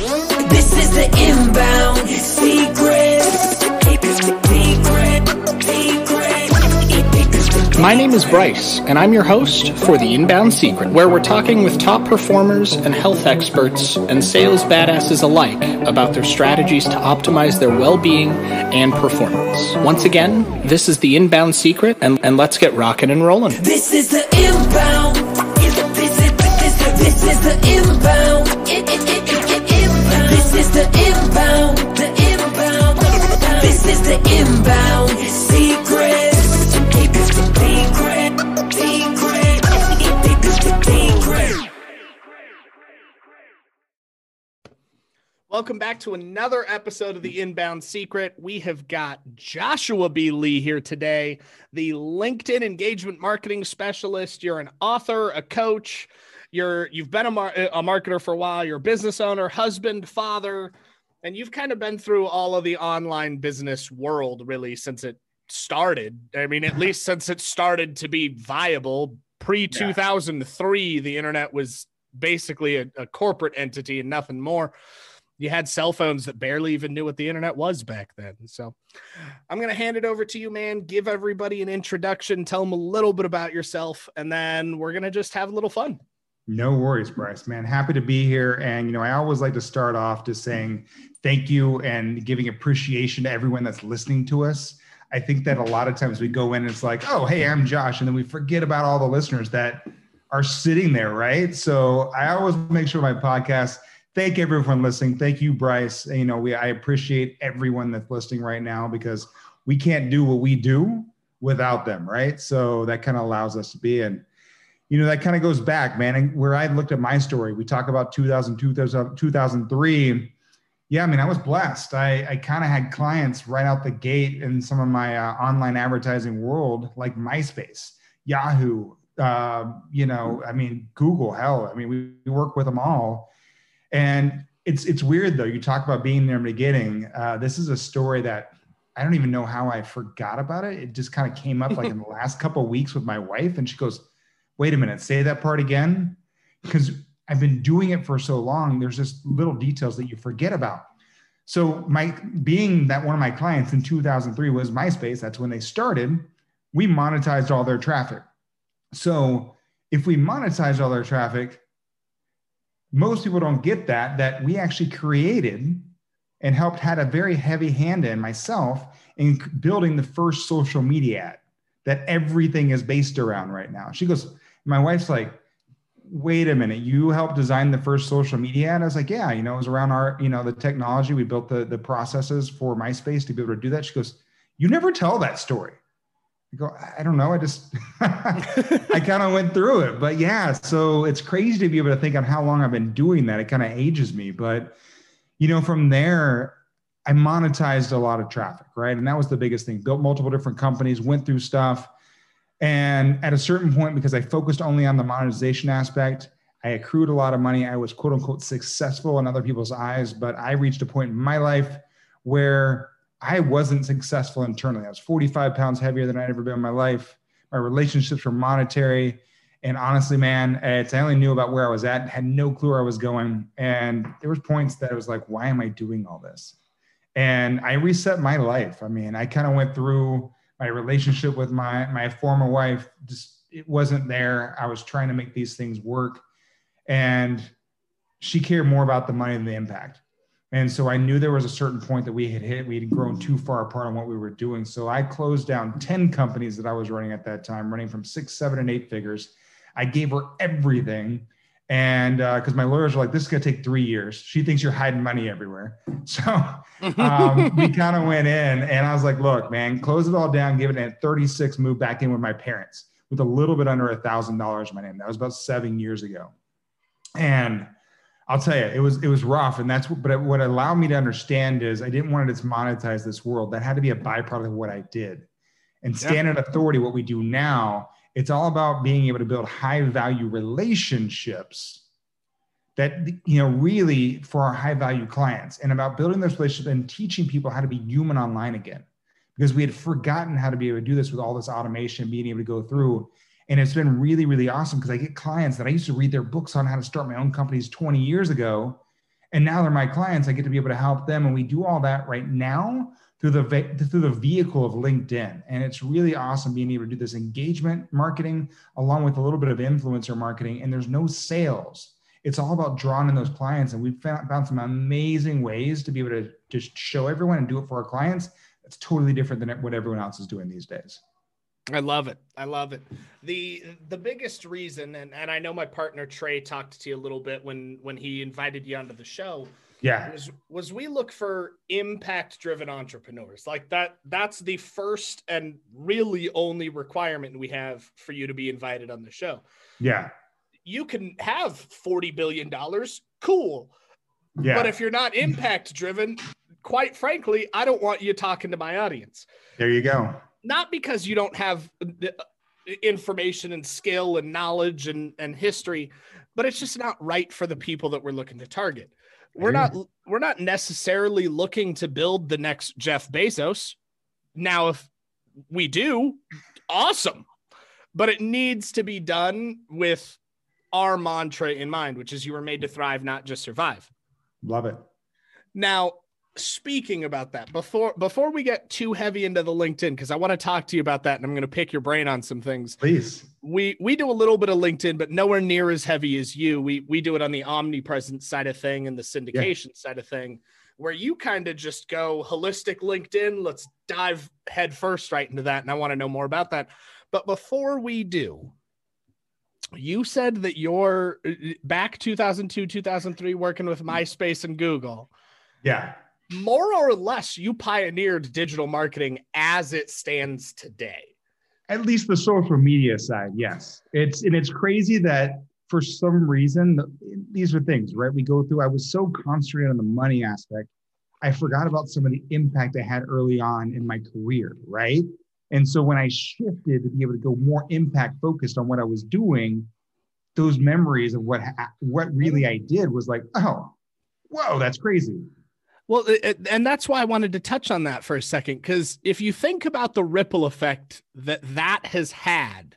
This is the inbound secret. Keep it secret, secret. My name is Bryce, and I'm your host for The Inbound Secret, where we're talking with top performers and health experts and sales badasses alike about their strategies to optimize their well being and performance. Once again, this is The Inbound Secret, and, and let's get rocking and rolling. This is the inbound. This is, this is, this is the inbound. It- it- is the inbound. The inbound. This is the inbound secret. Welcome back to another episode of the Inbound Secret. We have got Joshua B. Lee here today, the LinkedIn engagement marketing specialist. You're an author, a coach. You're you've been a, mar- a marketer for a while. You're a business owner, husband, father, and you've kind of been through all of the online business world really since it started. I mean, at least since it started to be viable. Pre 2003, the internet was basically a, a corporate entity and nothing more you had cell phones that barely even knew what the internet was back then. So I'm going to hand it over to you, man. Give everybody an introduction, tell them a little bit about yourself, and then we're going to just have a little fun. No worries, Bryce, man. Happy to be here. And, you know, I always like to start off just saying thank you and giving appreciation to everyone that's listening to us. I think that a lot of times we go in and it's like, oh, hey, I'm Josh. And then we forget about all the listeners that are sitting there, right? So I always make sure my podcast, thank everyone listening. Thank you, Bryce. You know, we I appreciate everyone that's listening right now because we can't do what we do without them, right? So that kind of allows us to be in you know that kind of goes back man. And where i looked at my story we talk about 2002 2003 yeah i mean i was blessed. I, I kind of had clients right out the gate in some of my uh, online advertising world like myspace yahoo uh, you know i mean google hell i mean we, we work with them all. And it's it's weird though you talk about being there in the beginning. Uh, this is a story that i don't even know how i forgot about it. It just kind of came up like in the last couple of weeks with my wife and she goes wait a minute, say that part again. Because I've been doing it for so long, there's just little details that you forget about. So, my being that one of my clients in 2003 was MySpace, that's when they started, we monetized all their traffic. So, if we monetized all their traffic, most people don't get that, that we actually created and helped, had a very heavy hand in myself in building the first social media ad that everything is based around right now. She goes, my wife's like, wait a minute, you helped design the first social media ad? I was like, yeah, you know, it was around our, you know, the technology. We built the, the processes for MySpace to be able to do that. She goes, you never tell that story. I go, I don't know. I just, I kind of went through it, but yeah. So it's crazy to be able to think on how long I've been doing that. It kind of ages me, but you know, from there, I monetized a lot of traffic, right? And that was the biggest thing. Built multiple different companies, went through stuff. And at a certain point, because I focused only on the monetization aspect, I accrued a lot of money. I was quote unquote successful in other people's eyes, but I reached a point in my life where I wasn't successful internally. I was 45 pounds heavier than I'd ever been in my life. My relationships were monetary. And honestly, man, it's, I only knew about where I was at, had no clue where I was going. And there was points that I was like, why am I doing all this? And I reset my life. I mean, I kind of went through my relationship with my my former wife. Just it wasn't there. I was trying to make these things work, and she cared more about the money than the impact. And so I knew there was a certain point that we had hit. We had grown too far apart on what we were doing. So I closed down 10 companies that I was running at that time, running from six, seven, and eight figures. I gave her everything. And because uh, my lawyers were like, this is going to take three years. She thinks you're hiding money everywhere. So um, we kind of went in and I was like, look, man, close it all down, give it at 36, move back in with my parents with a little bit under a thousand dollars in my name. That was about seven years ago. And I'll tell you, it was it was rough, and that's what. But what allowed me to understand is I didn't want to just monetize this world. That had to be a byproduct of what I did. And Standout yeah. authority, what we do now, it's all about being able to build high value relationships that you know really for our high value clients, and about building those relationships and teaching people how to be human online again, because we had forgotten how to be able to do this with all this automation, being able to go through and it's been really, really awesome because I get clients that I used to read their books on how to start my own companies 20 years ago. And now they're my clients. I get to be able to help them. And we do all that right now through the through the vehicle of LinkedIn. And it's really awesome being able to do this engagement marketing along with a little bit of influencer marketing. And there's no sales. It's all about drawing in those clients. And we've found, found some amazing ways to be able to just show everyone and do it for our clients. It's totally different than what everyone else is doing these days. I love it. I love it. The the biggest reason, and, and I know my partner Trey talked to you a little bit when when he invited you onto the show yeah. was was we look for impact driven entrepreneurs. Like that that's the first and really only requirement we have for you to be invited on the show. Yeah. You can have 40 billion dollars cool. Yeah. But if you're not impact driven quite frankly i don't want you talking to my audience. There you go not because you don't have information and skill and knowledge and, and history but it's just not right for the people that we're looking to target we're not we're not necessarily looking to build the next Jeff Bezos. Now, if we do, awesome. But it needs to be done with our mantra in mind, which is you were made to thrive, not just survive. Love it. Now, speaking about that. Before before we get too heavy into the linkedin because i want to talk to you about that and i'm going to pick your brain on some things. Please. We we do a little bit of linkedin but nowhere near as heavy as you. We we do it on the omnipresent side of thing and the syndication yeah. side of thing where you kind of just go holistic linkedin. Let's dive head first right into that and i want to know more about that. But before we do you said that you're uh, back 2002 2003 working with myspace and google. Yeah more or less you pioneered digital marketing as it stands today. At least the social media side yes. It's and it's crazy that for some reason these are things right we go through. I was so concentrated on the money aspect i forgot about some of the impact i had early on in my career right? And so when i shifted to be able to go more impact focused on what i was doing those memories of what what really i did was like oh whoa that's crazy well, and that's why I wanted to touch on that for a second, because if you think about the ripple effect that that has had,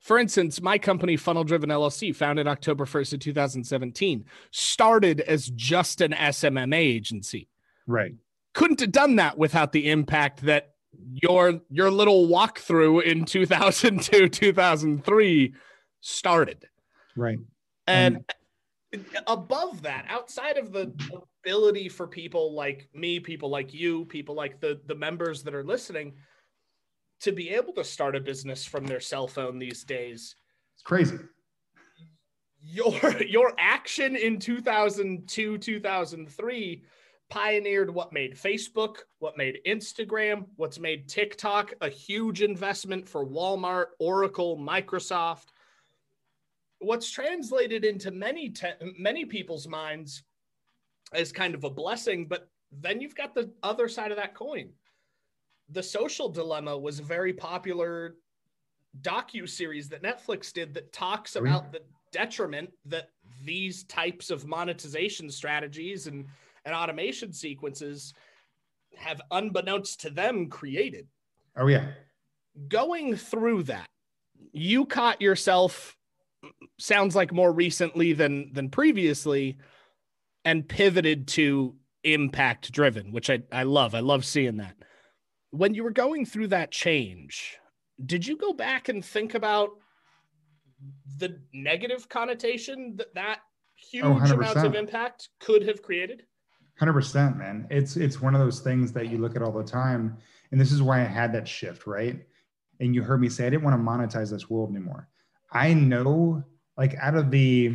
for instance, my company, Funnel Driven LLC, founded October 1st of 2017, started as just an SMMA agency. Right. Couldn't have done that without the impact that your your little walkthrough in 2002, 2003 started. Right. And above that, outside of the ability for people like me, people like you, people like the the members that are listening to be able to start a business from their cell phone these days. It's crazy. Your your action in 2002, 2003 pioneered what made Facebook, what made Instagram, what's made TikTok a huge investment for Walmart, Oracle, Microsoft. What's translated into many te- many people's minds as kind of a blessing. But then you've got the other side of that coin. The Social Dilemma was a very popular docu series that Netflix did that talks about the detriment that these types of monetization strategies and, and automation sequences have unbeknownst to them created. Oh yeah. Going through that, you caught yourself sounds like more recently than than previously and pivoted to impact driven, which I, I love. I love seeing that. When you were going through that change, did you go back and think about the negative connotation that that huge oh, amounts of impact could have created? 100% man it's it's one of those things that you look at all the time and this is why i had that shift right and you heard me say i didn't want to monetize this world anymore i know like out of the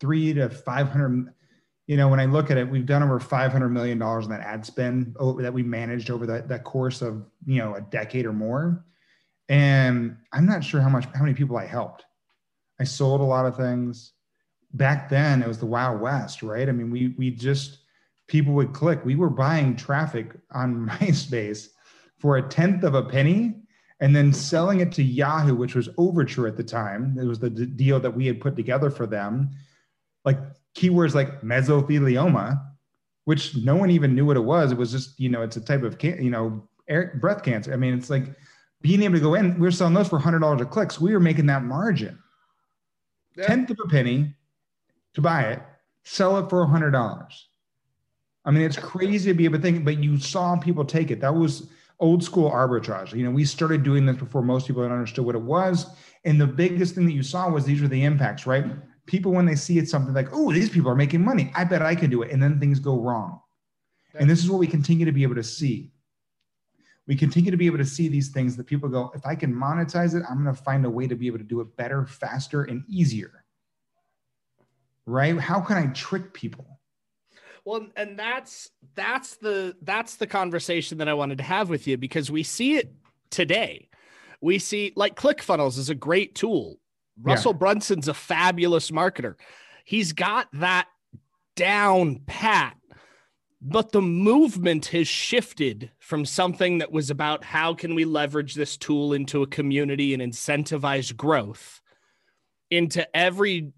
three to 500 you know, when I look at it, we've done over $500 million in that ad spend that we managed over that, that course of, you know, a decade or more. And I'm not sure how much, how many people I helped. I sold a lot of things. Back then it was the Wild West, right? I mean, we, we just, people would click. We were buying traffic on MySpace for a tenth of a penny and then selling it to Yahoo, which was Overture at the time. It was the d- deal that we had put together for them. Like keywords like mesothelioma, which no one even knew what it was. It was just, you know, it's a type of, can- you know, air, breath cancer. I mean, it's like being able to go in, we are selling those for $100 a click. So we were making that margin. Yeah. Tenth of a penny to buy it, sell it for a hundred dollars. I mean, it's crazy to be able to think, but you saw people take it. That was old school arbitrage. You know, we started doing this before most people had understood what it was. And the biggest thing that you saw was these were the impacts, right? People, when they see it, something like, oh, these people are making money. I bet I can do it. And then things go wrong. And this is what we continue to be able to see. We continue to be able to see these things that people go, if I can monetize it, I'm going to find a way to be able to do it better, faster, and easier. Right? How can I trick people? Well, and that's that's the that's the conversation that I wanted to have with you because we see it today. We see like ClickFunnels is a great tool. Russell yeah. Brunson's a fabulous marketer. He's got that down pat. But the movement has shifted from something that was about how can we leverage this tool into a community and incentivize growth into every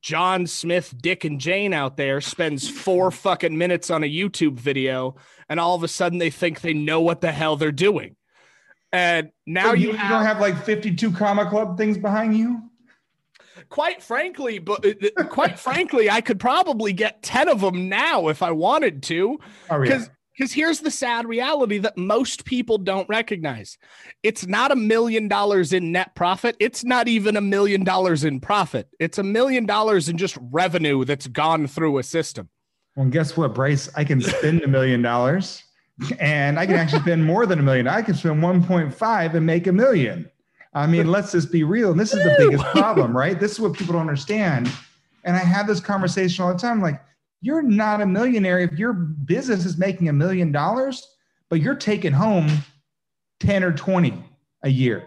John Smith, Dick, and Jane out there spends four fucking minutes on a YouTube video, and all of a sudden they think they know what the hell they're doing. And now so you, you, have, don't have like 52 comma club things behind you? Quite frankly, but uh, uh, quite frankly, I could probably get 10 of them now if I wanted to. Oh, yeah. Because here's the sad reality that most people don't recognize it's not a million dollars in net profit. It's not even a million dollars in profit. It's a million dollars in just revenue that's gone through a system. Well, guess what, Bryce? I can spend a million dollars and I can actually spend more than a million. I can spend 1.5 and make a million. I mean, let's just be real. And this is the biggest problem, right? This is what people don't understand. And I have this conversation all the time like, you're not a millionaire if your business is making a million dollars, but you're taking home 10 or 20 a year.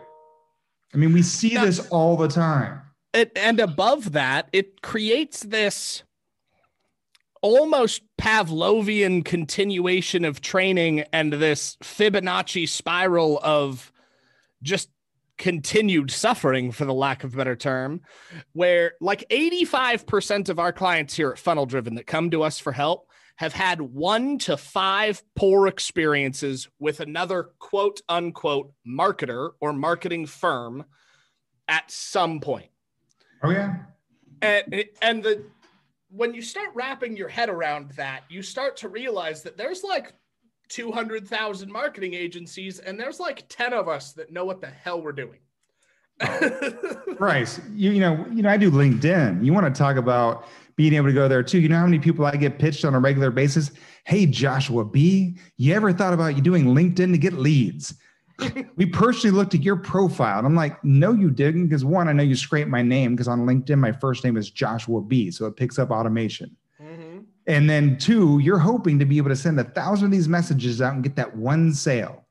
I mean, we see now, this all the time. It, and above that, it creates this almost Pavlovian continuation of training and this Fibonacci spiral of just continued suffering for the lack of better term where like 85% of our clients here at funnel driven that come to us for help have had one to five poor experiences with another quote unquote marketer or marketing firm at some point. Oh yeah. And and the when you start wrapping your head around that you start to realize that there's like 200,000 marketing agencies, and there's like 10 of us that know what the hell we're doing. Bryce, you, you know, you know, I do LinkedIn. You want to talk about being able to go there too. You know how many people I get pitched on a regular basis? Hey, Joshua B, you ever thought about you doing LinkedIn to get leads? we personally looked at your profile and I'm like, no, you didn't. Because one, I know you scraped my name because on LinkedIn, my first name is Joshua B. So it picks up automation. And then two, you're hoping to be able to send a thousand of these messages out and get that one sale.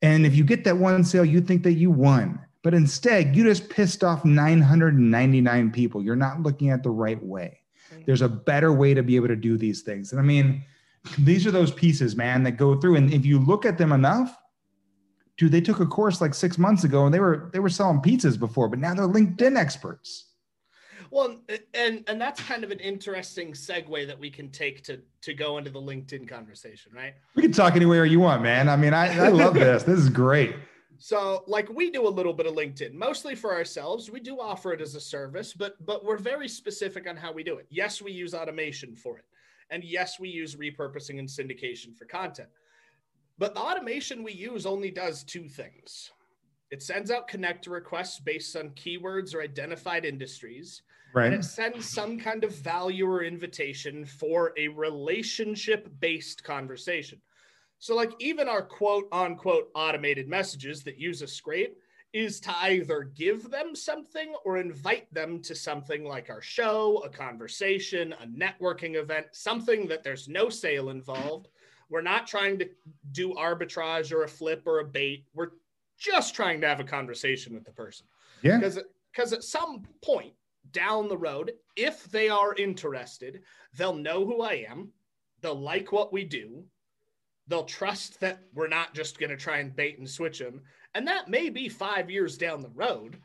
And if you get that one sale, you think that you won. But instead, you just pissed off 999 people. You're not looking at the right way. There's a better way to be able to do these things. And I mean, these are those pieces, man, that go through. And if you look at them enough, dude, they took a course like six months ago and they were they were selling pizzas before, but now they're LinkedIn experts. Well, and and that's kind of an interesting segue that we can take to to go into the LinkedIn conversation, right? We can talk anywhere you want, man. I mean, I, I love this. This is great. So, like we do a little bit of LinkedIn, mostly for ourselves. We do offer it as a service, but but we're very specific on how we do it. Yes, we use automation for it. And yes, we use repurposing and syndication for content. But the automation we use only does two things. It sends out connect requests based on keywords or identified industries Right. And it sends some kind of value or invitation for a relationship based conversation. So, like, even our quote unquote automated messages that use a scrape is to either give them something or invite them to something like our show, a conversation, a networking event, something that there's no sale involved. We're not trying to do arbitrage or a flip or a bait. We're just trying to have a conversation with the person. Yeah. Because because at some point down the road, if they are interested, they'll know who I am. They'll like what we do. They'll trust that we're not just going to try and bait and switch them. And that may be five years down the road.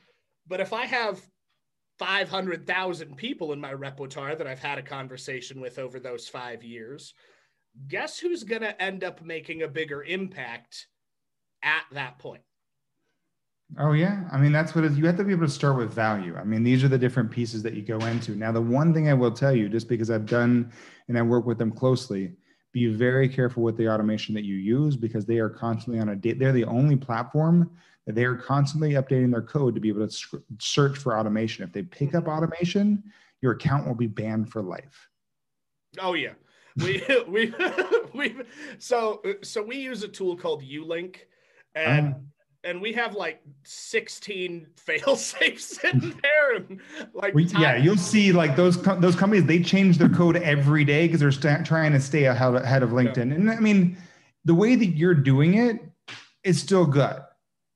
But if I have 500,000 people in my repertoire that I've had a conversation with over those five years, guess who's going to end up making a bigger impact at that point? Oh yeah, I mean that's what it is. you have to be able to start with value. I mean these are the different pieces that you go into. Now the one thing I will tell you, just because I've done and I work with them closely, be very careful with the automation that you use because they are constantly on a date. They're the only platform that they are constantly updating their code to be able to search for automation. If they pick up automation, your account will be banned for life. Oh yeah, we we we so so we use a tool called Ulink, and. Uh and we have like 16 fail safes sitting there and like we, yeah you'll see like those those companies they change their code every day because they're st- trying to stay ahead, ahead of linkedin yeah. and i mean the way that you're doing it is still good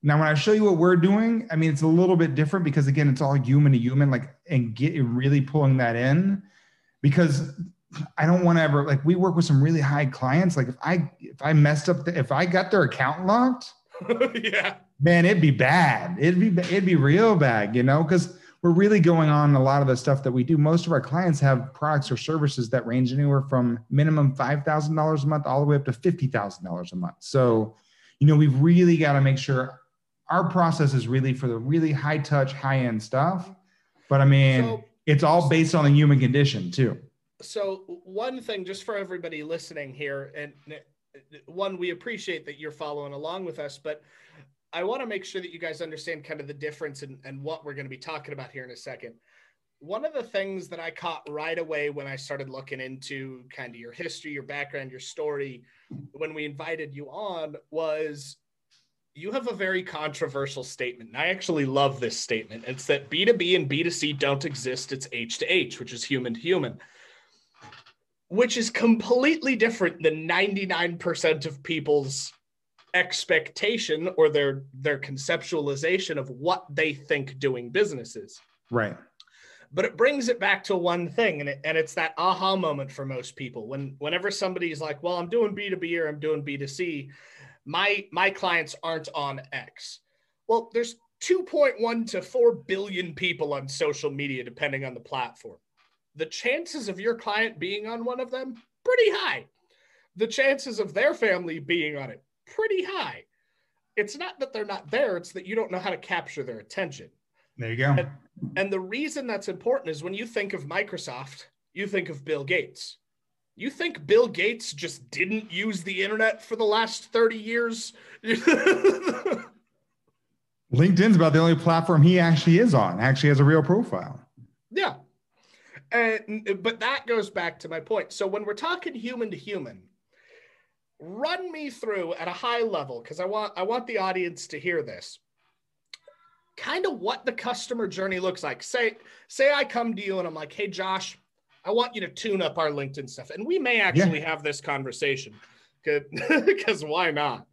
now when i show you what we're doing i mean it's a little bit different because again it's all human to human like and get really pulling that in because I don't want to ever like we work with some really high clients. Like if I if I messed up the, if I got their account locked, yeah. Man, it'd be bad. It'd be it'd be real bad, you know, because we're really going on a lot of the stuff that we do. Most of our clients have products or services that range anywhere from minimum five thousand dollars a month all the way up to fifty thousand dollars a month. So, you know, we've really got to make sure our process is really for the really high touch, high end stuff. But I mean, so, it's all based on the human condition too. So, one thing, just for everybody listening here, and one, we appreciate that you're following along with us, but I want to make sure that you guys understand kind of the difference and, and what we're going to be talking about here in a second. One of the things that I caught right away when I started looking into kind of your history, your background, your story, when we invited you on was you have a very controversial statement. And I actually love this statement. It's that B2B and B2C don't exist, it's H to H, which is human to human which is completely different than 99% of people's expectation or their their conceptualization of what they think doing business is. Right. But it brings it back to one thing, and, it, and it's that aha moment for most people. When whenever somebody's like, "Well, I'm doing B2B or I'm doing B2C," my my clients aren't on X. Well, there's 2.1 to 4 billion people on social media, depending on the platform the chances of your client being on one of them pretty high. The chances of their family being on it pretty high. It's not that they're not there it's that you don't know how to capture their attention. There you go. And, and the reason that's important is when you think of microsoft you think of bill gates. You think bill gates just didn't use the internet for the last 30 years? Linkedin's about the only platform he actually is on actually has a real profile. Yeah and but that goes back to my point. So when we're talking human to human, run me through at a high level because I want I want the audience to hear this. Kind of what the customer journey looks like. Say say I come to you and I'm like, "Hey Josh, I want you to tune up our LinkedIn stuff." And we may actually yeah. have this conversation because why not?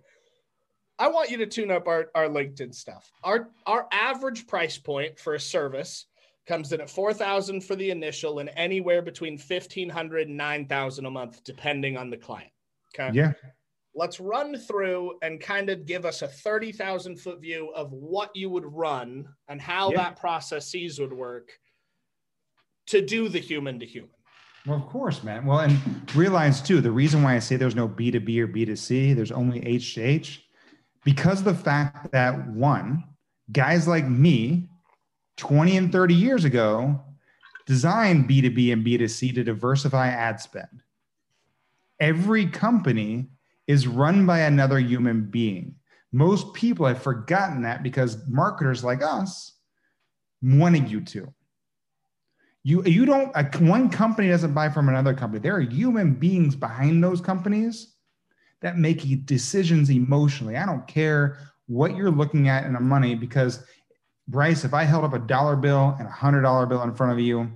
I want you to tune up our, our LinkedIn stuff. Our our average price point for a service comes in at 4000 for the initial and anywhere between 1500 and 9000 a month depending on the client okay yeah let's run through and kind of give us a 30,000 foot view of what you would run and how yeah. that processes would work to do the human to human well, of course, man. Well, and realize too, the reason why I say there's no B2B or B2C, there's only H to H, because the fact that one, guys like me 20 and 30 years ago designed B2B and B2C to diversify ad spend. Every company is run by another human being. Most people have forgotten that because marketers like us wanted you to. You, you don't, one company doesn't buy from another company. There are human beings behind those companies that make decisions emotionally. I don't care what you're looking at in the money because Bryce, if I held up a dollar bill and a hundred dollar bill in front of you,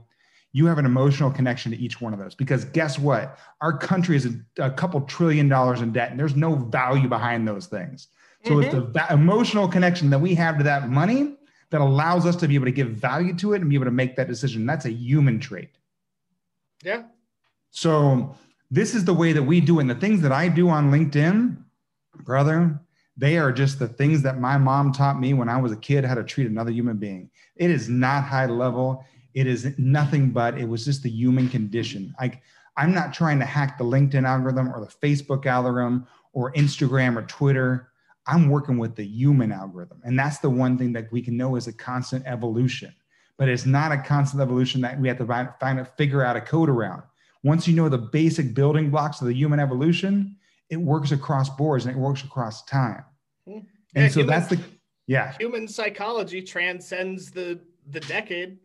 you have an emotional connection to each one of those because guess what? Our country is a, a couple trillion dollars in debt and there's no value behind those things. So mm-hmm. it's the va- emotional connection that we have to that money that allows us to be able to give value to it and be able to make that decision. That's a human trait. Yeah. So this is the way that we do it. And the things that I do on LinkedIn, brother, they are just the things that my mom taught me when I was a kid how to treat another human being. It is not high level. It is nothing but it was just the human condition. Like I'm not trying to hack the LinkedIn algorithm or the Facebook algorithm or Instagram or Twitter. I'm working with the human algorithm. And that's the one thing that we can know is a constant evolution. But it's not a constant evolution that we have to find, find figure out a code around. Once you know the basic building blocks of the human evolution, it works across boards and it works across time. Hmm. And Yeah, so human- that's the yeah. Human psychology transcends the the decade.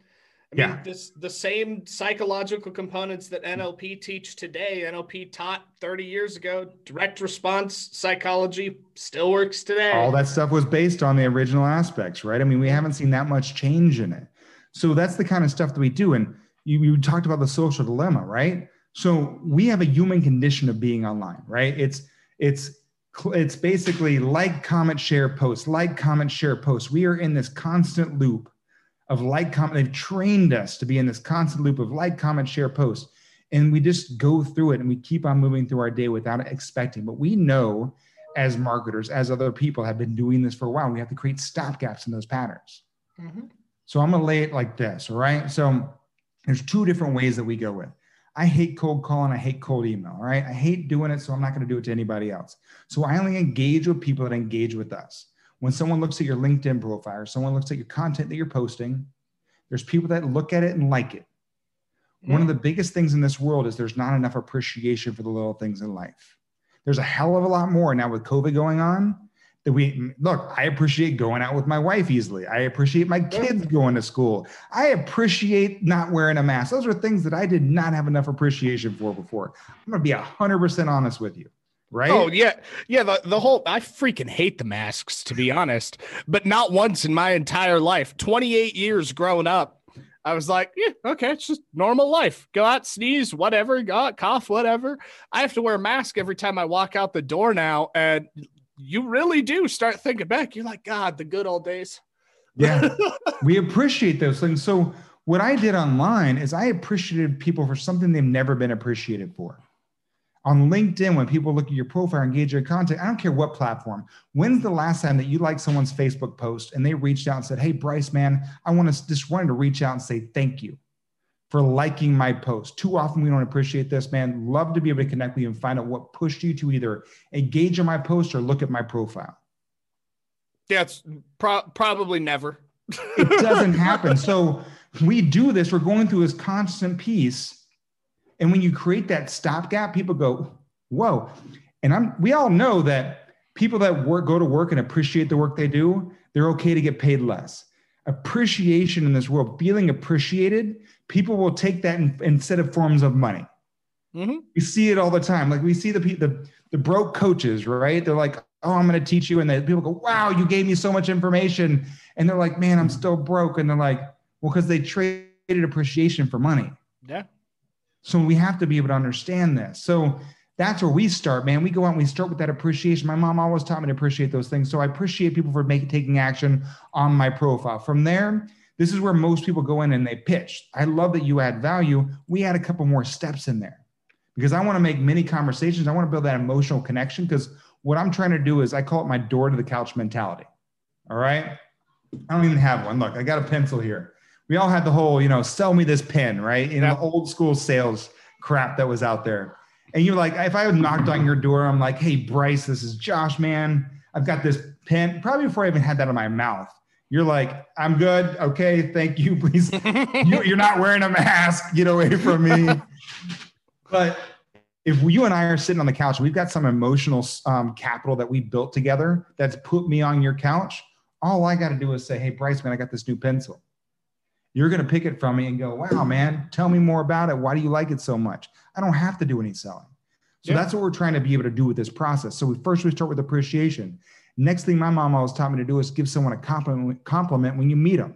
I Yeah. mean, this the same psychological components that NLP teach today, NLP taught 30 years ago. Direct response psychology still works today. all that stuff was based on the original aspects, right? I mean, we haven't seen that much change in it. So that's the kind of stuff that we do. And you, you talked about the social dilemma, right? So we have a human condition of being online, right? It's it's it's basically like, comment, share, post, like, comment, share, post. We are in this constant loop of like, comment. They've trained us to be in this constant loop of like, comment, share, post. And we just go through it and we keep on moving through our day without expecting. But we know as marketers, as other people have been doing this for a while, we have to create stopgaps in those patterns. Mhm. So I'm gonna lay it like this, all right? So there's two different ways that we go with. I hate cold calling, I hate cold email, all right? I hate doing it, so I'm not gonna do it to anybody else. So I only engage with people that engage with us. When someone looks at your LinkedIn profile or someone looks at your content that you're posting, there's people that look at it and like it. One of the biggest things in this world is there's not enough appreciation for the little things in life. There's a hell of a lot more now with COVID going on that we look. I appreciate going out with my wife easily. I appreciate my kids going to school. I appreciate not wearing a mask. Those are things that I did not have enough appreciation for before. I'm going to be 100% honest with you, right? Oh yeah, yeah. The the whole I freaking hate the masks to be honest, but not once in my entire life. Twenty eight years growing up, I was like, yeah, okay, it's just normal life. Go out, sneeze, whatever. Go out, cough, whatever. I have to wear a mask every time I walk out the door now, and you really do start thinking back. You're like, God, the good old days. Yeah. we appreciate those things. So what I did online is I appreciated people for something they've never been appreciated for. On LinkedIn, when people look at your profile, engage your content, I don't care what platform. When's the last time that you liked someone's Facebook post and they reached out and said, "Hey, Bryce, man, I want to just wanted to reach out and say thank you for liking my post." Too often we don't appreciate this, man. Love to be able to connect with you and find out what pushed you to either engage in my post or look at my profile. Yeah, it's pro- probably never. it doesn't happen. So we do this, we're going through this constant piece. And when you create that stopgap, people go, whoa. And I'm we all know that people that work go to work and appreciate the work they do, they're okay to get paid less. Appreciation in this world, feeling appreciated, people will take that in, instead of forms of money. Mhm. We see it all the time. Like we see the the the broke coaches, right? They're like, "Oh, I'm going to teach you," and then people go, "Wow, you gave me so much information," and they're like, "Man, I'm still broke," and they're like, "Well, because they traded appreciation for money." Yeah. So we have to be able to understand this. So that's where we start, man. We go out and we start with that appreciation. My mom always taught me to appreciate those things. So I appreciate people for making taking action on my profile. From there, this is where most people go in and they pitch. I love that you add value. We add a couple more steps in there because I want to make many conversations. I want to build that emotional connection because what I'm trying to do is I call it my door to the couch mentality. All right. I don't even have one. Look, I got a pencil here. We all had the whole, you know, sell me this pen, right? You know, old school sales crap that was out there. And you're like, if I had knocked on your door, I'm like, hey, Bryce, this is Josh, man. I've got this pen. Probably before I even had that in my mouth. You're like, I'm good. Okay. Thank you. Please. you, you're not wearing a mask. Get away from me. but if you and I are sitting on the couch, we've got some emotional um, capital that we built together that's put me on your couch. All I got to do is say, Hey, Bryce, man, I got this new pencil. You're going to pick it from me and go, Wow, man, tell me more about it. Why do you like it so much? I don't have to do any selling. So Yeah. that's what we're trying to be able to do with this process. So we first we start with appreciation. Next thing my mom always taught me to do is give someone a compliment, compliment when you meet them.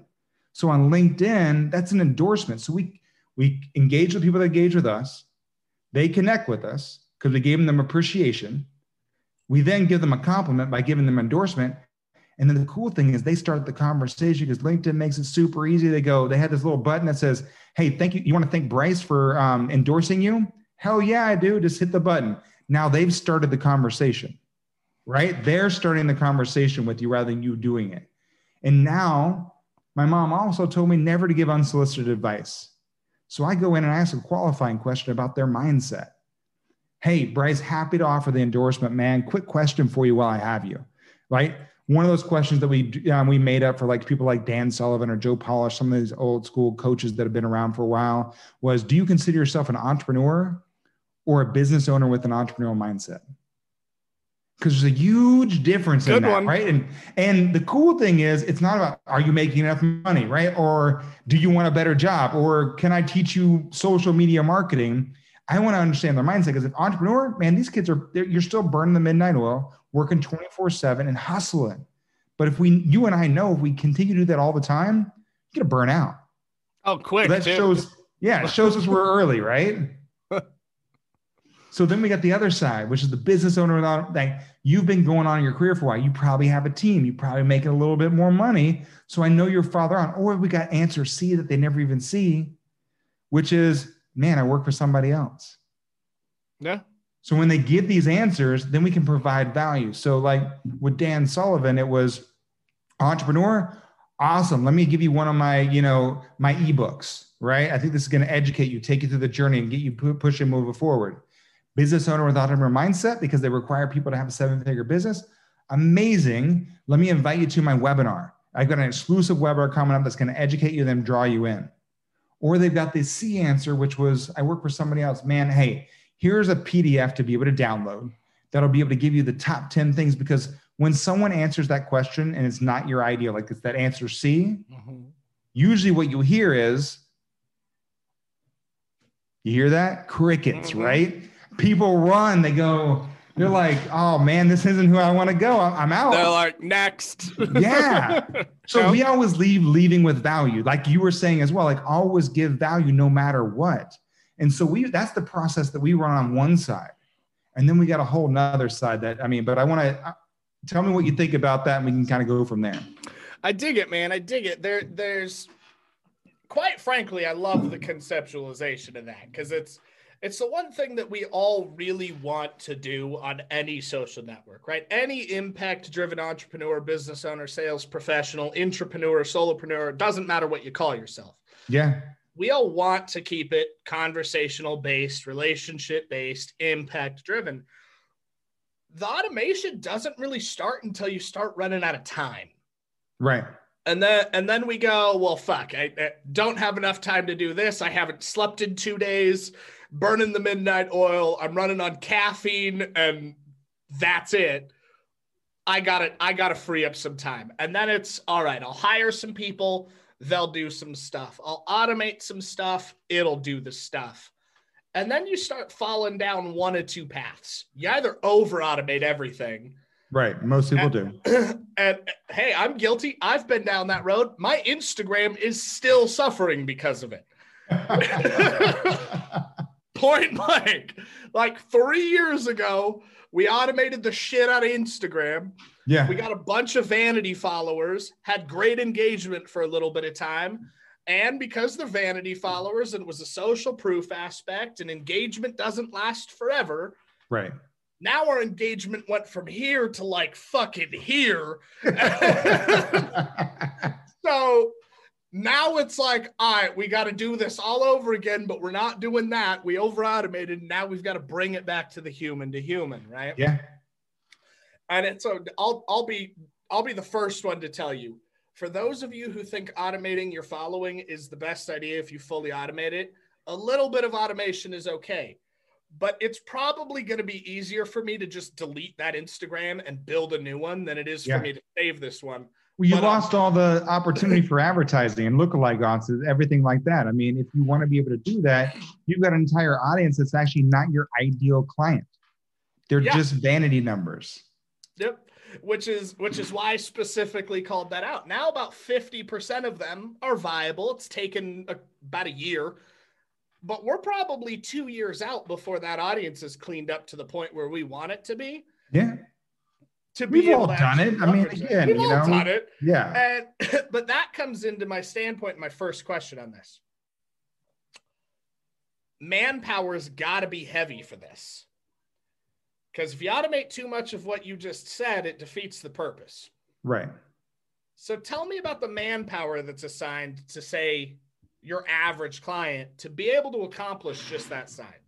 So on LinkedIn, that's an endorsement. So we we engage with people that engage with us. They connect with us because we gave them appreciation. We then give them a compliment by giving them endorsement. And then the cool thing is they start the conversation because LinkedIn makes it super easy. They go, they had this little button that says, Hey, thank you. You want to thank Bryce for um, endorsing you? Hell yeah, I do. Just hit the button. Now they've started the conversation, right? They're starting the conversation with you rather than you doing it. And now my mom also told me never to give unsolicited advice. So I go in and I ask a qualifying question about their mindset. Hey, Bryce, happy to offer the endorsement, man. Quick question for you while I have you. right? One of those questions that we um, we made up for like people like Dan Sullivan or Joe Polish, some of these old school coaches that have been around for a while, was do you consider yourself an entrepreneur or a business owner with an entrepreneurial mindset? Because there's a huge difference Good in that, one. right? And and the cool thing is, it's not about are you making enough money, right? Or do you want a better job? Or can I teach you social media marketing? I want to understand their mindset because if entrepreneur, man, these kids are you're still burning the midnight oil, working 24-7 and hustling. But if we you and I know if we continue to do that all the time, you're gonna burn out. Oh, quick. that too. shows, yeah, it shows us we're early, right? So then we got the other side, which is the business owner without like you've been going on in your career for a while. You probably have a team, you probably making a little bit more money. So I know you're farther on. Or we got answer C that they never even see, which is, man, I work for somebody else. Yeah. So when they give these answers, then we can provide value. So like with Dan Sullivan, it was entrepreneur, awesome. Let me give you one of my, you know, my ebooks, right? I think this is going to educate you, take you through the journey and get you pu- push and move it forward. Business owner with entrepreneur mindset because they require people to have a seven figure business. Amazing. Let me invite you to my webinar. I've got an exclusive webinar coming up that's going to educate you, then draw you in. Or they've got this C answer, which was I work for somebody else. Man, hey, here's a PDF to be able to download that'll be able to give you the top 10 things because when someone answers that question and it's not your idea, like it's that answer C, Mhm. usually what you hear is you hear that crickets Mhm. right people run they go they're like oh man this isn't who i want to go i'm out They're like, next. Yeah. so No. we always leave leaving with value like you were saying as well like always give value no matter what and so we that's the process that we run on one side and then we got a whole nother side that i mean but i want to uh, tell me what you think about that and we can kind of go from there I dig it, man. I dig it. There, there's quite frankly, I love the conceptualization of that because it's it's the one thing that we all really want to do on any social network, right? Any impact driven entrepreneur, business owner, sales professional, intrapreneur, solopreneur, doesn't matter what you call yourself. yeah We all want to keep it conversational based, relationship based, impact driven. The automation doesn't really start until you start running out of time right and then and then we go well fuck I, I don't have enough time to do this. I haven't slept in two days. Burning the midnight oil. I'm running on caffeine and that's it. I gotta i gotta free up some time. And then it's all right i'll hire some people. They'll do some stuff. I'll automate some stuff. It'll do the stuff. And then you start falling down one of two paths. You either over automate everything right most people do and hey, I'm guilty. I've been down that road. My Instagram is still suffering because of it. Point blank. Like three years ago, we automated the shit out of Instagram. yeah We got a bunch of vanity followers, had great engagement for a little bit of time. And because they're vanity followers and it was a social proof aspect and engagement doesn't last forever, right now our engagement went from here to like fucking here. so now it's like, all right, we got to do this all over again, but we're not doing that. We over automated. Now we've got to bring it back to the human to human, right? yeah And it's so I'll I'll be I'll be the first one to tell you. For those of you who think automating your following is the best idea if you fully automate it, a little bit of automation is okay. But it's probably going to be easier for me to just delete that Instagram and build a new one than it is Yeah. for me to save this one. Well, you But, um, lost all the opportunity for advertising and lookalike audiences, everything like that. I mean, if you want to be able to do that, you've got an entire audience that's actually not your ideal client. They're Yeah. just vanity numbers. Yep. Which is which is why I specifically called that out. Now about 50% of them are viable. It's taken a, about a year. But we're probably 2 years out before that audience is cleaned up to the point where we want it to be. Yeah. To be We've all done it. I mean, again, We've you all know, done it. Yeah. And but that comes into my standpoint, my first question on this. Manpower's got to be heavy for this. Because if you automate too much of what you just said, it defeats the purpose. Right. So tell me about the manpower that's assigned to say your average client to be able to accomplish just that side.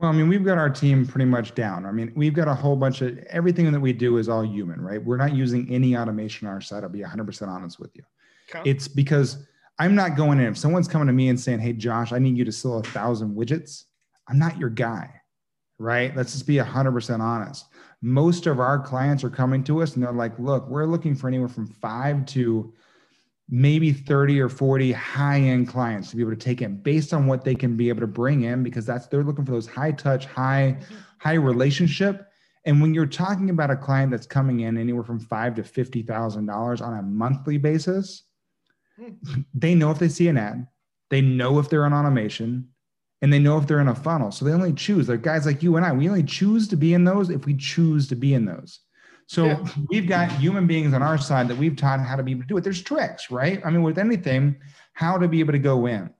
Well, I mean, we've got our team pretty much down. I mean, we've got a whole bunch of everything that we do is all human, right? We're not using any automation on our side. I'll be 100% honest with you. Okay. It's because I'm not going in. If someone's coming to me and saying, Hey, Josh, I need you to sell a thousand widgets, I'm not your guy, right? Let's just be 100% honest. Most of our clients are coming to us and they're like, Look, we're looking for anywhere from five to maybe 30 or 40 high end clients to be able to take in based on what they can be able to bring in because that's they're looking for those high touch, high, high relationship. And when you're talking about a client that's coming in anywhere from five to fifty thousand dollars on a monthly basis, hmm. they know if they see an ad, they know if they're on automation, and they know if they're in a funnel. So they only choose. Like guys like you and I, we only choose to be in those if we choose to be in those. So Yeah. we've got human beings on our side that we've taught how to be able to do it. There's tricks, right? I mean, with anything, how to be able to go in.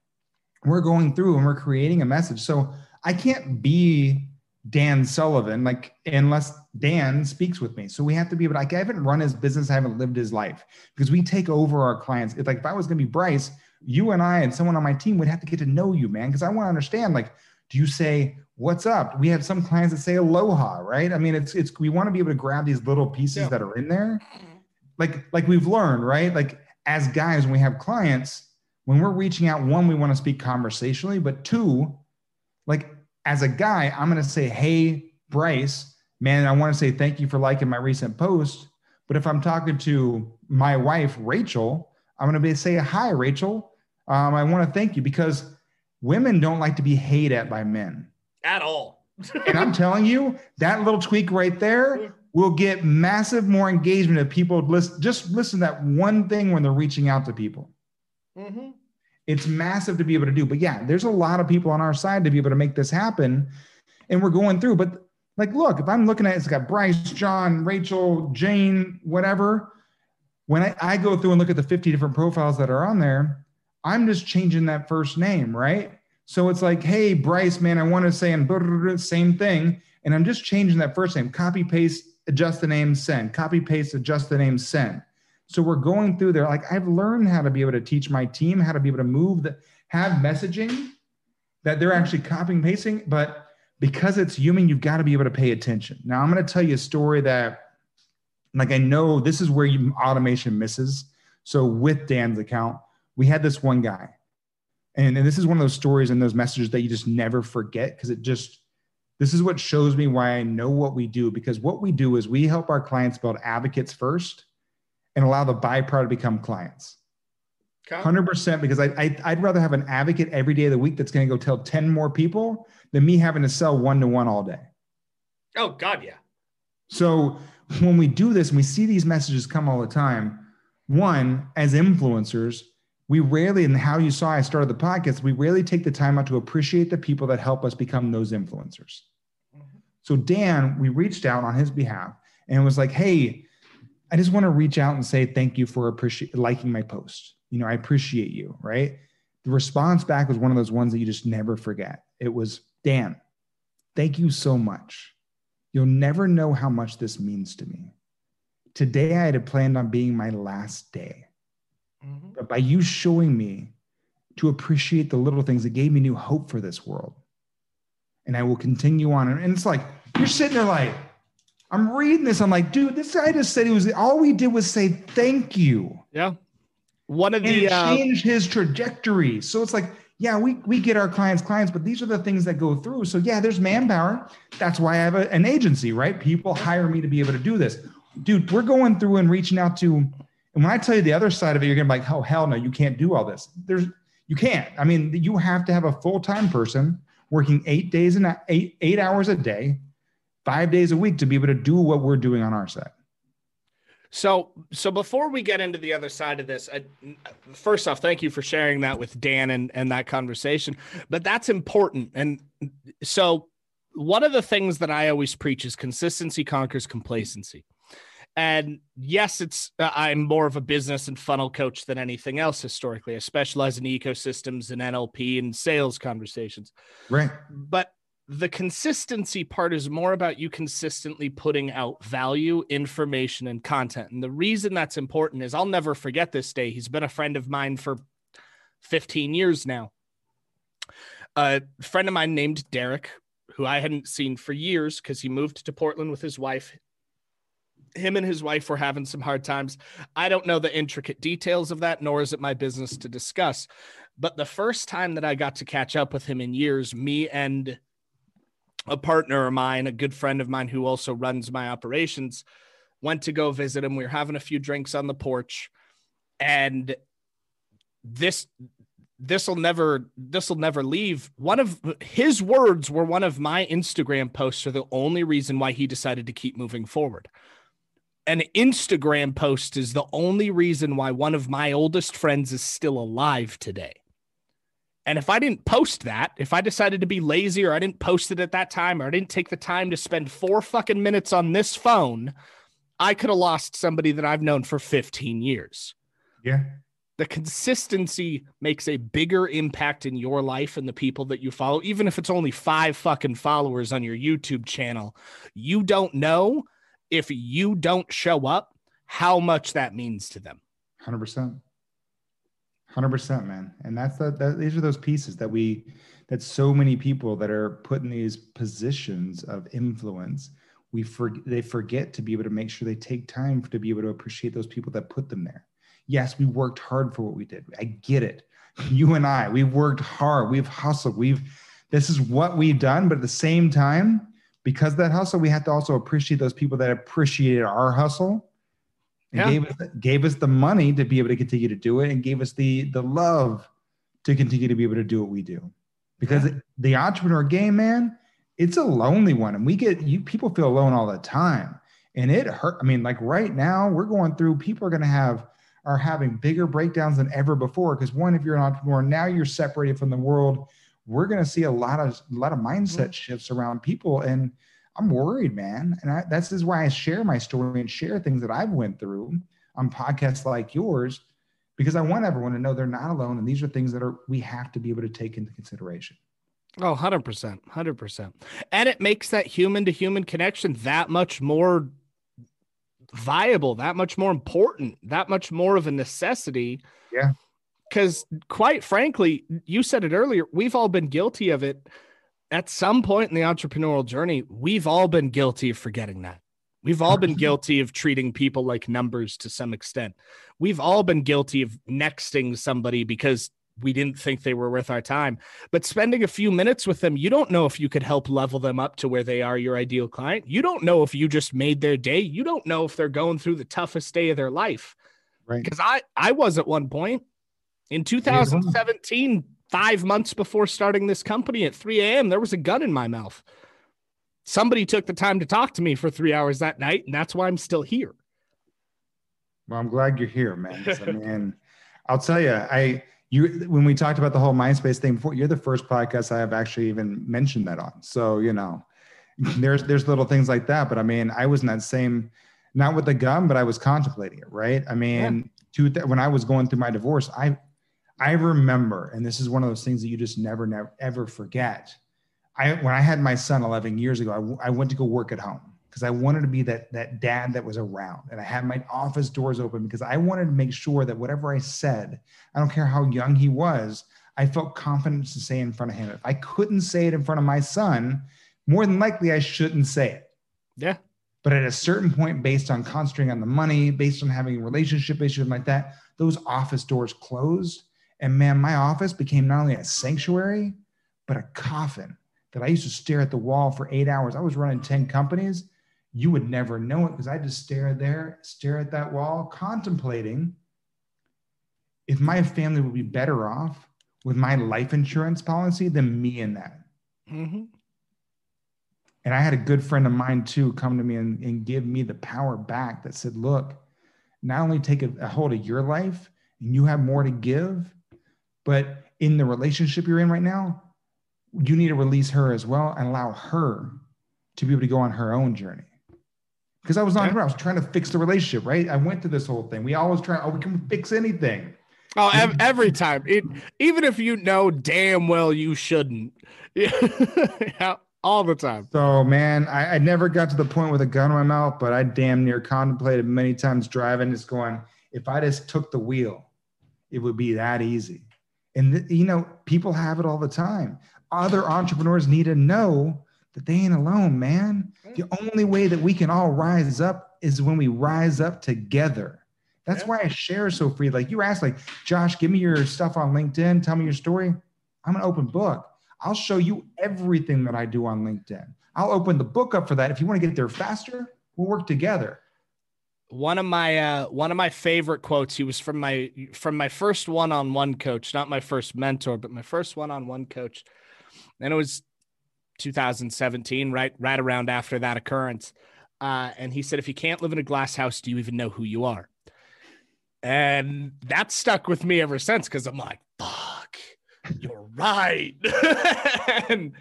We're going through and we're creating a message. So I can't be Dan Sullivan, like unless Dan speaks with me. So we have to be able to, like, I haven't run his business, I haven't lived his life because we take over our clients. It's like if I was gonna be Bryce, you and I and someone on my team would have to get to know you, man. Because I want to understand, like, do you say what's up? We have some clients that say aloha, right? I mean, it's it's we want to be able to grab these little pieces Yeah. that are in there. Like, like we've learned, right? Like as guys, when we have clients, when we're reaching out, one, we want to speak conversationally, but two, like as a guy, I'm gonna say, hey, Bryce, man, I want to say thank you for liking my recent post. But if I'm talking to my wife, Rachel, I'm gonna be say, hi, Rachel. Um, I want to thank you because women don't like to be hated at by men. At all. And I'm telling you, that little tweak right there will get massive more engagement if people listen, just listen to that one thing when they're reaching out to people. Mhm. It's massive to be able to do. But yeah, there's a lot of people on our side to be able to make this happen. And we're going through. But like, look, if I'm looking at it, it's got Bryce, John, Rachel, Jane, whatever. When I, I go through and look at the 50 different profiles that are on there, I'm just changing that first name, right? So it's like, hey, Bryce, man, I want to say and blah, blah, blah, same thing. And I'm just changing that first name, copy, paste, adjust the name, send, copy, paste, adjust the name, send. So we're going through there. Like I've learned how to be able to teach my team how to be able to move the have messaging that they're actually copying, pasting, but because it's human, you've got to be able to pay attention. Now I'm going to tell you a story that like I know this is where you automation misses. So with Dan's account, we had this one guy. And, and this is one of those stories and those messages that you just never forget because it just this is what shows me why I know what we do because what we do is we help our clients build advocates first and allow the byproduct to become clients. Okay. 100% because I, I, I'd rather have an advocate every day of the week that's going to go tell 10 more people than me having to sell one to one all day. Oh God, yeah. So when we do this and we see these messages come all the time, one, as influencers, we rarely, and how you saw I started the podcast, we rarely take the time out to appreciate the people that help us become those influencers. Mm-hmm. So Dan, we reached out on his behalf and was like, hey, I just want to reach out and say thank you for appreciate liking my post. You know, I appreciate you, right? The response back was one of those ones that you just never forget. It was, Dan, thank you so much. You'll never know how much this means to me. Today, I had planned on being my last day. Mhm. But by you showing me to appreciate the little things, it gave me new hope for this world. And I will continue on. And it's like, you're sitting there like, I'm reading this. I'm like, dude, this guy just said he was, all we did was say thank you. Yeah. One of And the uh, changed his trajectory. So it's like, yeah, we, we get our clients clients, but these are the things that go through. So yeah, there's manpower. That's why I have a- an agency, right? People hire me to be able to do this. Dude, we're going through and reaching out to, and when I tell you the other side of it, you're gonna be like, oh hell no, you can't do all this. There's you can't. I mean, you have to have a full-time person working eight days and eight eight hours a day, five days a week to be able to do what we're doing on our side. So, so before we get into the other side of this, I, first off, thank you for sharing that with Dan and and that conversation. But that's important. And so, one of the things that I always preach is consistency conquers complacency. And yes, it's uh, I'm more of a business and funnel coach than anything else historically. I specialize in ecosystems and NLP and sales conversations Right. but the consistency part is more about you consistently putting out value, information, and content. And the reason that's important is I'll never forget this day. He's been a friend of mine for 15 years now. A friend of mine named Derek who I hadn't seen for years because he moved to Portland with his wife. Him and his wife were having some hard times. I don't know the intricate details of that, nor is it my business to discuss. But the first time that I got to catch up with him in years, me and a partner of mine, a good friend of mine who also runs my operations, went to go visit him. We were having a few drinks on the porch, and this this will never this will never leave one of his words were one of my instagram posts are the only reason why he decided to keep moving forward an instagram post is the only reason why one of my oldest friends is still alive today and if i didn't post that if i decided to be lazy or i didn't post it at that time or i didn't take the time to spend four fucking minutes on this phone i could have lost somebody that i've known for 15 years Yeah. the consistency makes a bigger impact in your life and the people that you follow, even if it's only five fucking followers on your YouTube channel. You don't know if you don't show up how much that means to them. Hundred percent. Hundred percent, man. And that's the that, these are those pieces that we that so many people that are put in these positions of influence, we for, they forget to be able to make sure they take time to be able to appreciate those people that put them there. Yes, we worked hard for what we did. I get it. You and I, we've worked hard. We've hustled. We've this is what we've done, but at the same time, because of that hustle, we have to also appreciate those people that appreciated our hustle and Yeah. gave us gave us the money to be able to continue to do it and gave us the the love to continue to be able to do what we do. Because the entrepreneur game man it's a lonely one. And we get you people feel alone all the time. And it hurt i mean like right now we're going through people are going to have are having bigger breakdowns than ever before. Because one if you're an entrepreneur now you're separated from the world we're going to see a lot of a lot of mindset mm-hmm. shifts around people and i'm worried man and I, that's is why i share my story and share things that i've went through on podcasts like yours because i want everyone to know they're not alone and these are things that are we have to be able to take into consideration Oh, 100%. 100%. And it makes that human to human connection that much more viable, that much more important, that much more of a necessity. Yeah. Because quite frankly, you said it earlier, we've all been guilty of it at some point in the entrepreneurial journey. We've all been guilty of forgetting that. We've all been guilty of treating people like numbers to some extent. We've all been guilty of nexting somebody because we didn't think they were worth our time. But spending a few minutes with them, you don't know if you could help level them up to where they are your ideal client. You don't know if you just made their day. You don't know if they're going through the toughest day of their life. right Because I I was at one point in 2017, five months before starting this company at 3 a.m. There was a gun in my mouth. Somebody took the time to talk to me for three hours that night, and that's why I'm still here. Well, I'm glad you're here, man. I mean, I'll tell you, I you when we talked about the whole MySpace thing before, you're the first podcast I have actually even mentioned that on. So you know, there's there's little things like that. But I mean, I was in that same, not with the gun, but I was contemplating it. Right? I mean, two th- when I was going through my divorce, I I remember, and this is one of those things that you just never never ever forget. I when I had my son 11 years ago, I, w- I went to go work at home because I wanted to be that that dad that was around, and I had my office doors open because I wanted to make sure that whatever I said, I don't care how young he was, I felt confident to say in front of him. If I couldn't say it in front of my son, more than likely I shouldn't say it. Yeah. But at a certain point, based on concentrating on the money, based on having relationship issues like that, those office doors closed. And man, my office became not only a sanctuary, but a coffin that I used to stare at the wall for eight hours. I was running 10 companies. You would never know it because I just stare there, stare at that wall, contemplating if my family would be better off with my life insurance policy than me in that. Mm-hmm. And I had a good friend of mine too come to me and, and give me the power back that said, look, not only take a, a hold of your life and you have more to give, but in the relationship you're in right now, you need to release her as well and allow her to be able to go on her own journey. Because I was on, Yeah. I was trying to fix the relationship, right? I went through this whole thing. We always try, oh, we can fix anything. Oh, ev- every time. It, even if you know damn well you shouldn't. yeah, all the time. So, man, I, I never got to the point with a gun in my mouth, but I damn near contemplated many times driving, just going, if I just took the wheel, it would be that easy. And, you know, people have it all the time. Other entrepreneurs need to know that they ain't alone, man. The only way that we can all rise up is when we rise up together. That's Yeah. why I share so free. Like you asked, like, Josh, give me your stuff on LinkedIn. Tell me your story. I'm an open book. I'll show you everything that I do on LinkedIn. I'll open the book up for that. If you want to get there faster, we'll work together. One of my uh one of my favorite quotes he was from my from my first one-on-one coach not my first mentor but my first one-on-one coach. And it was 2017 right right around after that occurrence. Uh and he said if you can't live in a glass house do you even know who you are? And that stuck with me ever since because i'm like fuck you're right. And,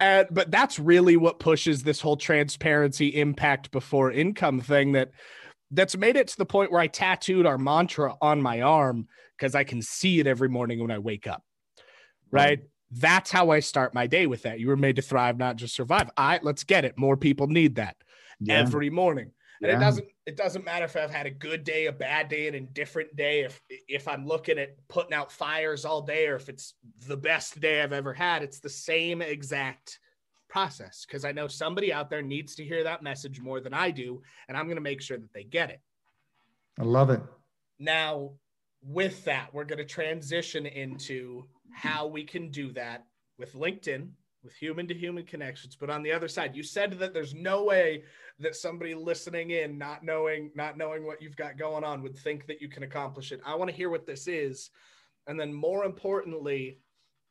and but that's really what pushes this whole transparency impact before income thing that that's made it to the point where I tattooed our mantra on my arm because I can see it every morning when I wake up. Right? That's how I start my day with that. You were made to thrive, not just survive. All right, let's get it. More people need that Yeah. every morning. And it doesn't it doesn't matter if I've had a good day, a bad day, an indifferent day, if if I'm looking at putting out fires all day or if it's the best day I've ever had, it's the same exact process because I know somebody out there needs to hear that message more than I do and I'm going to make sure that they get it. I love it. Now, with that, we're going to transition into how we can do that with LinkedIn, with human to human connections. But on the other side, you said that there's no way that somebody listening in, not knowing, not knowing what you've got going on, would think that you can accomplish it. I want to hear what this is. And then more importantly,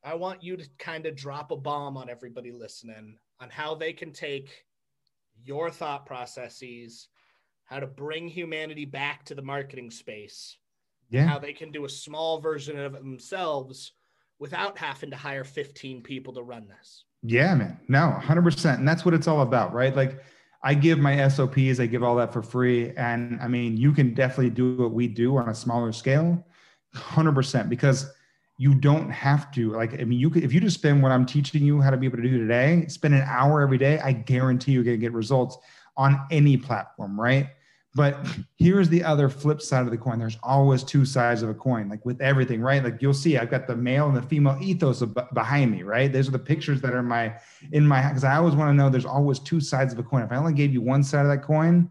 I want you to kind of drop a bomb on everybody listening on how they can take your thought processes, how to bring humanity back to the marketing space, Yeah. how they can do a small version of it themselves without having to hire 15 people to run this. Yeah, man. No, 100%. And that's what it's all about, right? Like I give my SOPs, I give all that for free. And I mean, you can definitely do what we do on a smaller scale, 100%, because you don't have to. Like, I mean, you could, if you just spend what I'm teaching you how to be able to do today, spend an hour every day, I guarantee you're going to get results on any platform, right? But here's the other flip side of the coin. There's always two sides of a coin, like with everything, right? Like you'll see, I've got the male and the female ethos ab- behind me, right? Those are the pictures that are in my in my because I always want to know there's always two sides of a coin. If I only gave you one side of that coin,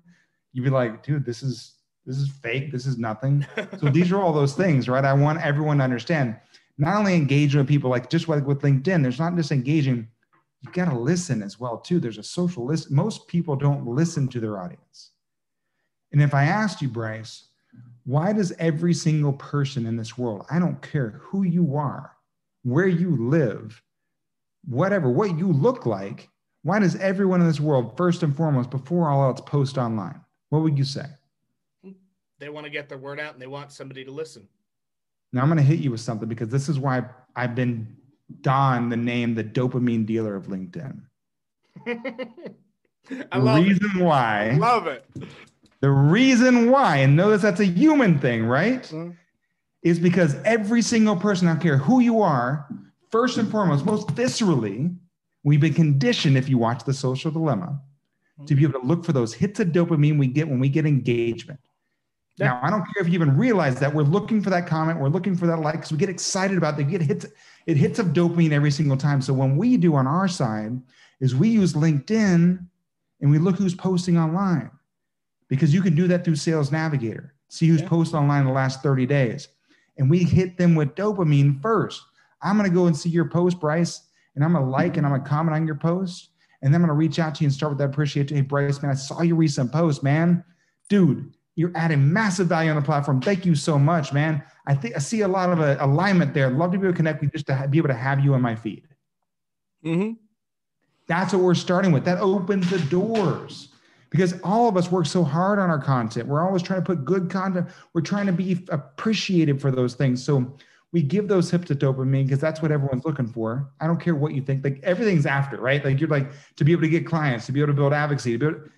you'd be like, dude, this is this is fake. This is nothing. So these are all those things, right? I want everyone to understand. Not only engage with people, like just like with LinkedIn, there's not just engaging. You got to listen as well too. There's a social list. Most people don't listen to their audience. And if I asked you, Bryce, why does every single person in this world, I don't care who you are, where you live, whatever, what you look like, why does everyone in this world, first and foremost, before all else, post online? What would you say? They want to get their word out and they want somebody to listen. Now I'm going to hit you with something because this is why I've been don the name the dopamine dealer of LinkedIn. I The love it. reason why, Love it. the reason why, and notice that's a human thing, right? Mhm. Is because every single person, I don't care who you are, first and foremost, most viscerally, we've been conditioned, if you watch the social dilemma, to be able to look for those hits of dopamine we get when we get engagement. Yeah. Now, I don't care if you even realize that we're looking for that comment, we're looking for that like, because we get excited about it. We get hits, it hits of dopamine every single time. So when we do on our side is we use LinkedIn and we look who's posting online because you can do that through Sales Navigator. See who's Yeah. posted online in the last 30 days. And we hit them with dopamine first. I'm going to go and see your post, Bryce, and I'm going to like and I'm going to comment on your post. And then I'm going to reach out to you and start with that appreciate. Hey, Bryce, man, I saw your recent post, man. Dude, you're adding massive value on the platform. Thank you so much, man. I think I see a lot of uh, alignment there. I'd love to be able to connect with you just to ha- be able to have you on my feed. Mm-hmm. That's what we're starting with. That opens the doors because all of us work so hard on our content. We're always trying to put good content. We're trying to be appreciated for those things. So we give those hips to dopamine because that's what everyone's looking for. I don't care what you think. Like everything's after, right? Like you're like to be able to get clients, to be able to build advocacy, to be able to,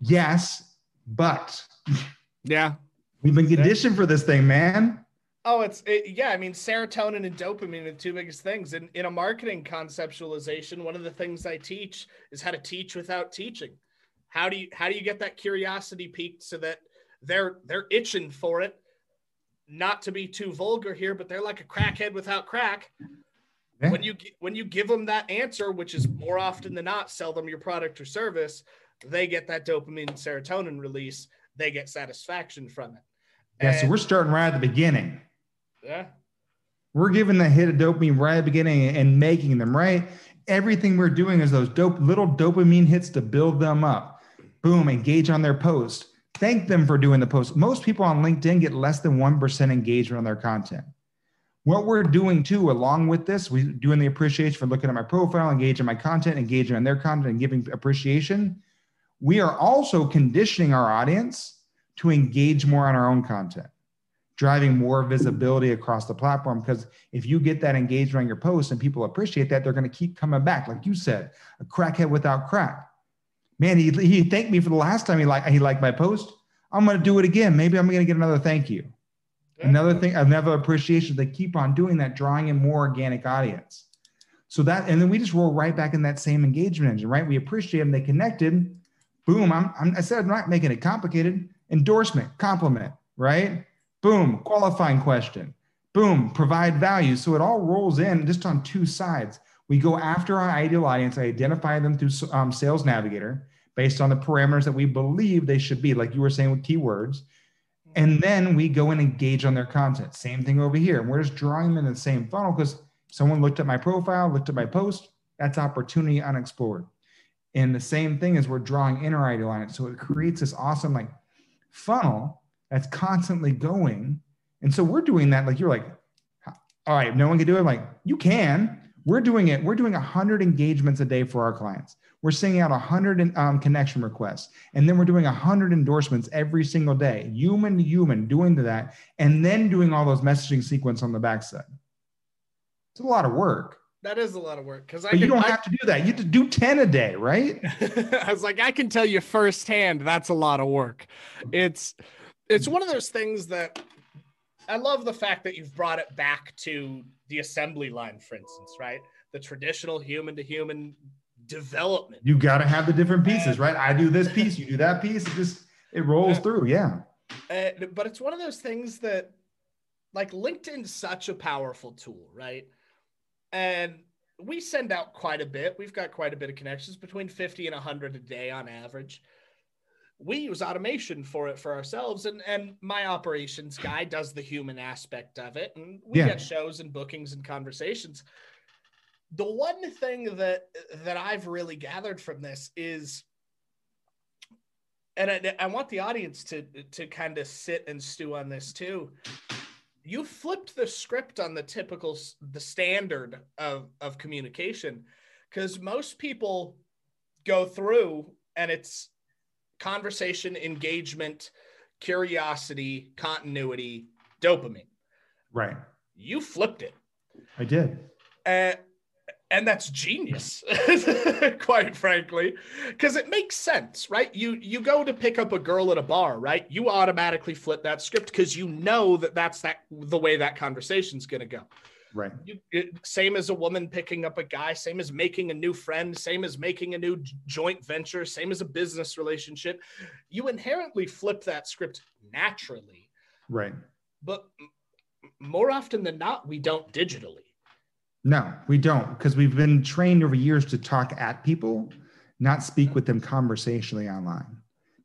yes, but Yeah. we've been conditioned for this thing, man. Oh, it's it, yeah. I mean, serotonin and dopamine are the two biggest things. And in a marketing conceptualization, one of the things I teach is how to teach without teaching. How do you how do you get that curiosity piqued so that they're they're itching for it? Not to be too vulgar here, but they're like a crackhead without crack. Yeah. when you when you give them that answer, which is more often than not, sell them your product or service, they get that dopamine and serotonin release. They get satisfaction from it. Yeah, so we're starting right at the beginning. yeah, We're giving the hit of dopamine right at the beginning and making them right. Everything we're doing is those dope little dopamine hits to build them up. Boom, engage on their post. Thank them for doing the post. Most people on LinkedIn get less than 1% engagement on their content. What we're doing too, along with this, we're doing the appreciation for looking at my profile, engaging my content, engaging on their content, and giving appreciation. We are also conditioning our audience to engage more on our own content driving more visibility across the platform. Because if you get that engagement on your post and people appreciate that, they're going to keep coming back. Like you said, a crackhead without crack. Man, he, he thanked me for the last time he liked he liked my post. I'm going to do it again. Maybe I'm going to get another thank you. Another thing, another appreciation. They keep on doing that, drawing in more organic audience. So that, and then we just roll right back in that same engagement engine, right? We appreciate them. They connected. Boom. I'm, I'm I said I'm not making it complicated. Endorsement, compliment, right? Boom, qualifying question. Boom, provide value. So it all rolls in just on two sides. We go after our ideal audience, I identify them through um, Sales Navigator based on the parameters that we believe they should be, like you were saying with keywords. And then we go and engage on their content. Same thing over here. And we're just drawing them in the same funnel because someone looked at my profile, looked at my post. That's opportunity unexplored. And the same thing is we're drawing inner ideal audience. So it creates this awesome like funnel that's constantly going. And so we're doing that. Like you're like, all right, no one can do it. I'm like, you can. We're doing it. We're doing 100 engagements a day for our clients. We're sending out 100 um, connection requests. And then we're doing 100 endorsements every single day, human to human, doing that. And then doing all those messaging sequence on the backside. It's a lot of work. That is a lot of work because I you don't I, have to do that. You have to do 10 a day, right? I was like, I can tell you firsthand that's a lot of work. It's it's one of those things that I love the fact that you've brought it back to the assembly line, for instance, right? The traditional human to human development. You got to have the different pieces, right? I do this piece, you do that piece. It just, it rolls through. Yeah. Uh, but it's one of those things that like LinkedIn's such a powerful tool, right? And we send out quite a bit. We've got quite a bit of connections between 50 and 100 a day on average. We use automation for it for ourselves and and my operations guy does the human aspect of it and we Yeah. get shows and bookings and conversations. The one thing that that I've really gathered from this is and I, I want the audience to to kind of sit and stew on this too. You flipped the script on the typical the standard of of communication because most people go through and it's conversation, engagement, curiosity, continuity, dopamine. Right. You flipped it. I did. Uh, and that's genius quite frankly because it makes sense right? You you go to pick up a girl at a bar right? You automatically flip that script because you know that that's that the way that conversation's going to go. Right. you, it, same as a woman picking up a guy same as making a new friend same as making a new joint venture same as a business relationship. You inherently flip that script naturally. Right. but more often than not we don't digitally No, we don't, because we've been trained over years to talk at people, not speak with them conversationally online.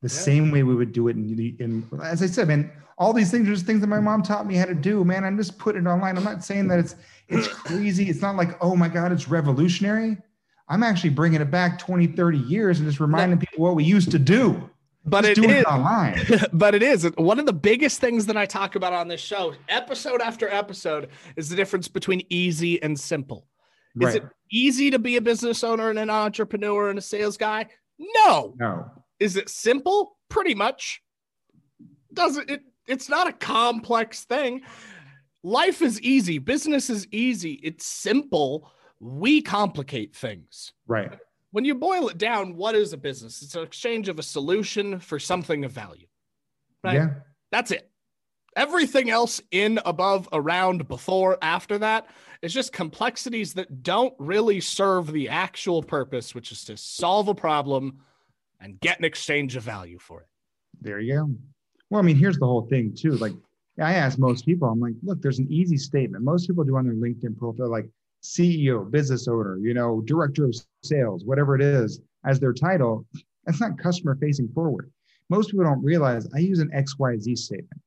The Yeah. same way we would do it in, in, as I said, man, all these things are just things that my mom taught me how to do. Man, I'm just putting it online. I'm not saying that it's it's crazy. It's not like, oh my God, it's revolutionary. I'm actually bringing it back 20, 30 years and just reminding people what we used to do. But Just it is online. but it is one of the biggest things that I talk about on this show, episode after episode, is the difference between easy and simple. Is it easy to be a business owner and an entrepreneur and a sales guy? No. No. Is it simple? Pretty much. Doesn't it? It's not a complex thing. Life is easy. Business is easy. It's simple. We complicate things Right. When you boil it down, what is a business? It's an exchange of a solution for something of value. Right. Yeah. That's it. Everything else in, above, around, before, after that is just complexities that don't really serve the actual purpose, which is to solve a problem and get an exchange of value for it. There you go. Well, I mean, here's the whole thing too. Like, I ask most people, I'm like, look, there's an easy statement. Most people do on their LinkedIn profile, like, CEO, business owner, you know, director of sales, whatever it is, as their title, that's not customer facing forward. Most people don't realize I use an XYZ statement.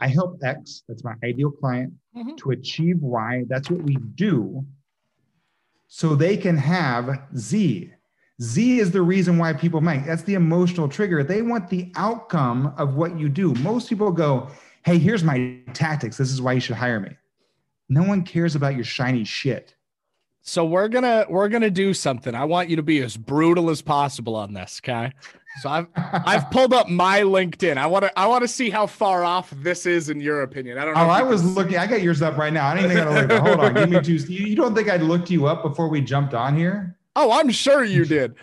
I help X, that's my ideal client, Mhm. to achieve Y. That's what we do. So they can have Z. Z is the reason why people might. That's the emotional trigger. They want the outcome of what you do. Most people go, Hey, here's my tactics. This is why you should hire me. No one cares about your shiny shit. So we're gonna we're gonna do something. I want you to be as brutal as possible on this, okay? So I've I've pulled up my LinkedIn. I want to I want to see how far off this is in your opinion. I don't know. Oh, I was can- looking. I got yours up right now. I didn't even look. Hold on. Give me two. You, you don't think I looked you up before we jumped on here? Oh, I'm sure you did.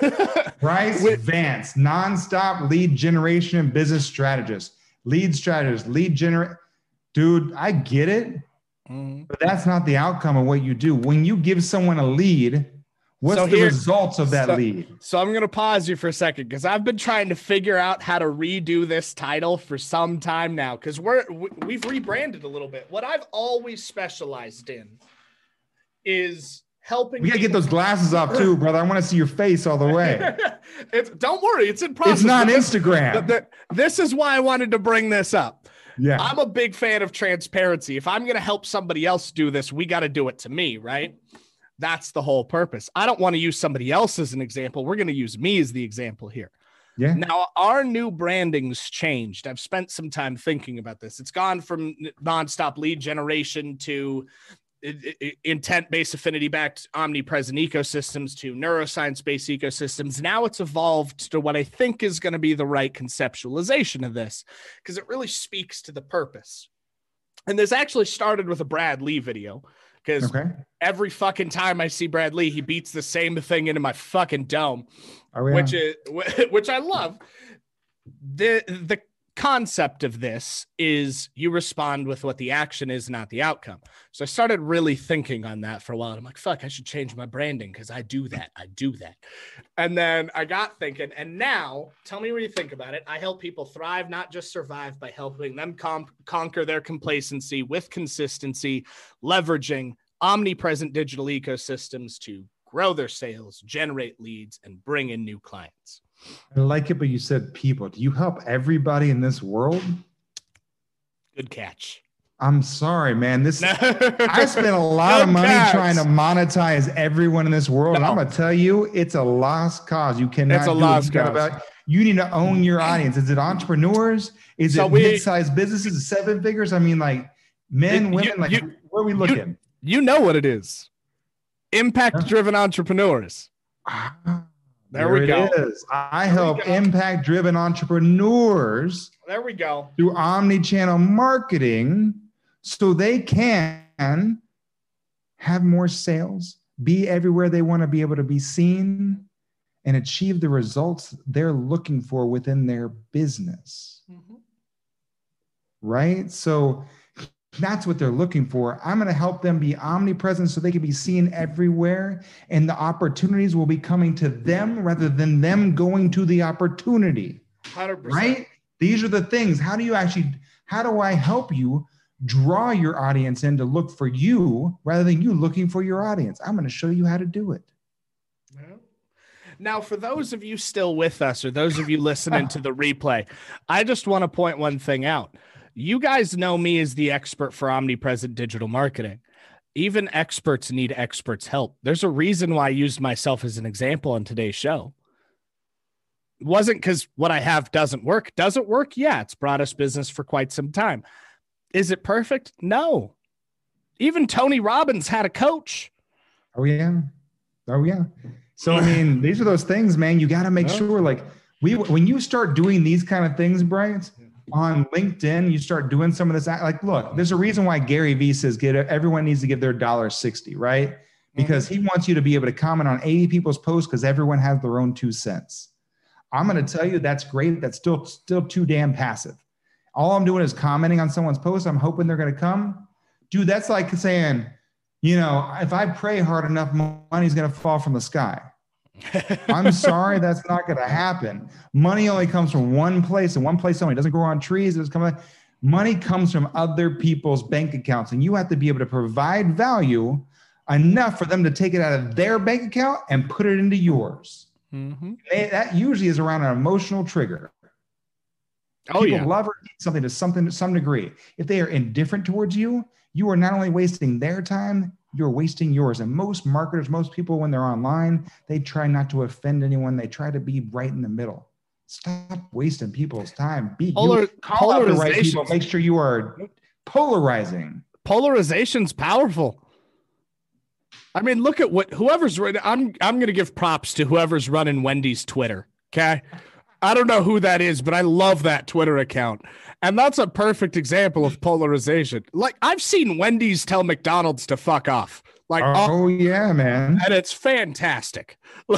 Bryce Wait. Vance, nonstop lead generation and business strategist, lead strategist, lead generate. Dude, I get it, Mhm. but that's not the outcome of what you do. When you give someone a lead, what's So the here- results of that so- lead? So I'm gonna pause you for a second because I've been trying to figure out how to redo this title for some time now because we're we- we've rebranded a little bit. What I've always specialized in is helping. We gotta get those glasses off too, brother. I want to see your face all the way. it's don't worry, it's in process. It's not this- Instagram. but this is why I wanted to bring this up. Yeah. I'm a big fan of transparency. If I'm going to help somebody else do this, we got to do it to me, right? That's the whole purpose. I don't want to use somebody else as an example. We're going to use me as the example here. Yeah. Now, our new branding's changed. I've spent some time thinking about this. It's gone from nonstop lead generation to intent based affinity backed omnipresent ecosystems to neuroscience based ecosystems. Now it's evolved to what I think is going to be the right conceptualization of this because it really speaks to the purpose. And this actually started with a Brad Lea video because Okay. every fucking time I see Brad Lea, he beats the same thing into my fucking dome Oh, which is which I love. The the concept of this is you respond with what the action is, not the outcome. So I started really thinking on that for a while. And I'm like, fuck, I should change my branding because I do that. I do that. And then I got thinking, and now tell me what you think about it. I help people thrive, not just survive, by helping them com- conquer their complacency with consistency, leveraging omnipresent digital ecosystems to grow their sales, generate leads, and bring in new clients. I like it, but you said people. Do you help everybody in this world? Good catch. I'm sorry, man. This I I spent a lot of money trying to monetize everyone in this world. And I'm gonna tell you, it's a lost cause. You cannot It's a lost You cause. about- you need to own your audience. Is it entrepreneurs? Is So it we- mid-sized businesses, seven figures? I mean, like men, You- women, like you- where are we looking? you know what it is. Impact driven entrepreneurs. Ah. Ah, There we it go. is. I There help impact-driven entrepreneurs There we go. through omni-channel marketing so they can have more sales, be everywhere they want to be able to be seen, and achieve the results they're looking for within their business. Right? So that's what they're looking for. I'm going to help them be omnipresent so they can be seen everywhere, and the opportunities will be coming to them rather than them going to the opportunity Hundred percent. right these are the things how do you actually how do i help you draw your audience in to look for you rather than you looking for your audience i'm going to show you how to do it Now, for those of you still with us, or those of you listening to the replay, I just want to point one thing out. You guys know me as the expert for omnipresent digital marketing. Even experts need experts' help. There's a reason why I used myself as an example on today's show. It wasn't because what I have doesn't work. Does it work? Yeah, it's brought us business for quite some time. Is it perfect? No. Even Tony Robbins had a coach. oh yeah oh yeah so i mean these are those things man you got to make Yeah. sure like we when you start doing these kind of things Bryant, on linkedin you start doing some of this like look there's a reason why gary vee says get everyone needs to give their dollar 60 right mm-hmm. because he wants you to be able to comment on 80 people's posts because everyone has their own two cents. I'm going to mm-hmm. tell you that's great. That's still still too damn passive. All I'm doing is commenting on someone's post. I'm hoping they're going to come. Dude, that's like saying, you know, if I pray hard enough, money's going to fall from the sky. I'm sorry, that's not going to happen. Money only comes from one place and one place only. It doesn't grow on trees. It doesn't come. Money comes from other people's bank accounts, and you have to be able to provide value enough for them to take it out of their bank account and put it into yours. Mm-hmm. They, that usually is around an emotional trigger. Oh People yeah. love or hate something to something to some degree. If they are indifferent towards you, you are not only wasting their time, you're wasting yours. And most marketers, most people, when they're online, they try not to offend anyone. They try to be right in the middle. Stop wasting people's time. Be Polar- you. Call out the right people. Make sure you are polarizing. polarization's powerful. I mean, look at what whoever's running. I'm I'm gonna give props to whoever's running Wendy's Twitter. Okay. I don't know who that is, but I love that Twitter account. And that's a perfect example of polarization. Like I've seen Wendy's tell McDonald's to fuck off. Like oh, Oh, oh yeah, man. and it's fantastic.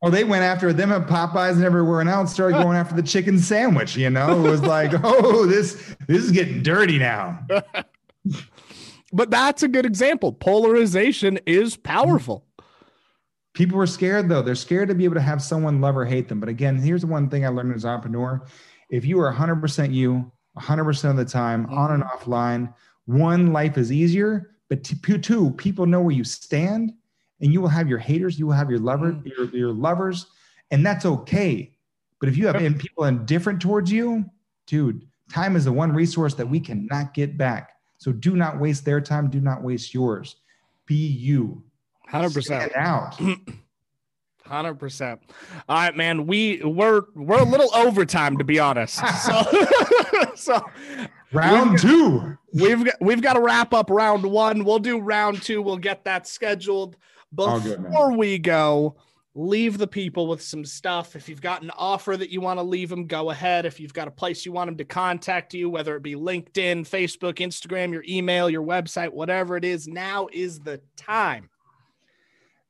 Oh, they went after them at Popeyes and everywhere else. Started going after the chicken sandwich. You know, it was like, oh, this this is getting dirty now. but that's a good example. Polarization is powerful. People were scared though. They're scared to be able to have someone love or hate them. But again, here's the one thing I learned as an entrepreneur: if you are 100% you, 100% of the time, on and offline, one life is easier. But two, people know where you stand, and you will have your haters, you will have your lover, Mm. your, your lovers, and that's okay. But if you have Yep. people indifferent towards you, dude, time is the one resource that we cannot get back. So do not waste their time. Do not waste yours. Be you. 100%. Out. Hundred percent. All right, man. We we're we're a little overtime to be honest. So, so Round two. we've got we've got to wrap up round one. We'll do round two. We'll get that scheduled. All good. Before we go, leave the people with some stuff. If you've got an offer that you want to leave them, go ahead. If you've got a place you want them to contact you, whether it be LinkedIn, Facebook, Instagram, your email, your website, whatever it is, now is the time.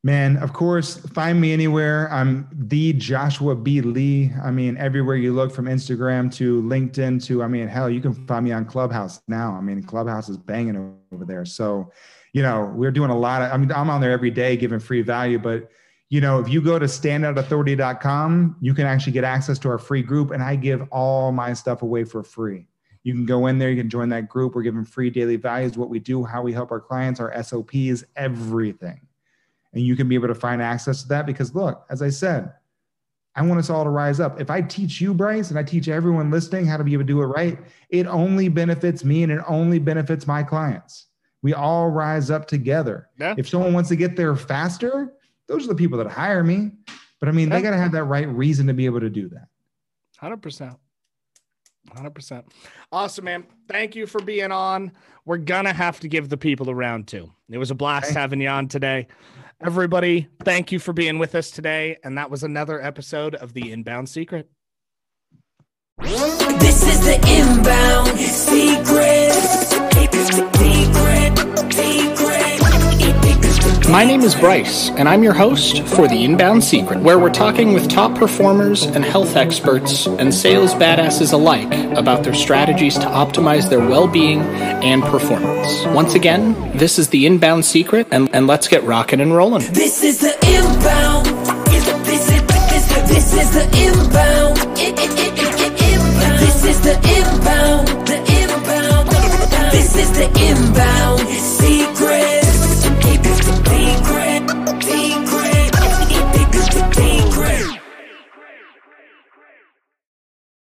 Man, of course, find me anywhere. I'm the Joshua B. Lee. I mean, everywhere you look from Instagram to LinkedIn to, I mean, hell, you can find me on Clubhouse now. I mean, Clubhouse is banging over there. So, you know, we're doing a lot of, I mean, I'm on there every day giving free value, but you know, if you go to standoutauthority.com, you can actually get access to our free group and I give all my stuff away for free. You can go in there, you can join that group. We're giving free daily values, what we do, how we help our clients, our SOPs, everything and you can be able to find access to that because look as i said i want us all to rise up if i teach you bryce and i teach everyone listening how to be able to do it right it only benefits me and it only benefits my clients we all rise up together Yeah. if someone wants to get there faster those are the people that hire me but i mean Yeah. they got to have that right reason to be able to do that Hundred percent. Hundred percent. Awesome, man. Thank you for being on. We're gonna have to give the people the round two. It was a blast Okay. having you on today. Everybody, thank you for being with us today. And that was another episode of the Inbound Secret. This is the inbound secret. Secret, secret. My name is Bryce, and I'm your host for The Inbound Secret, where we're talking with top performers and health experts and sales badasses alike about their strategies to optimize their well being and performance. Once again, this is The Inbound Secret, and, and let's get rocking and rolling. This is The Inbound. This is, The Inbound. This is The Inbound. The Inbound. This is The Inbound.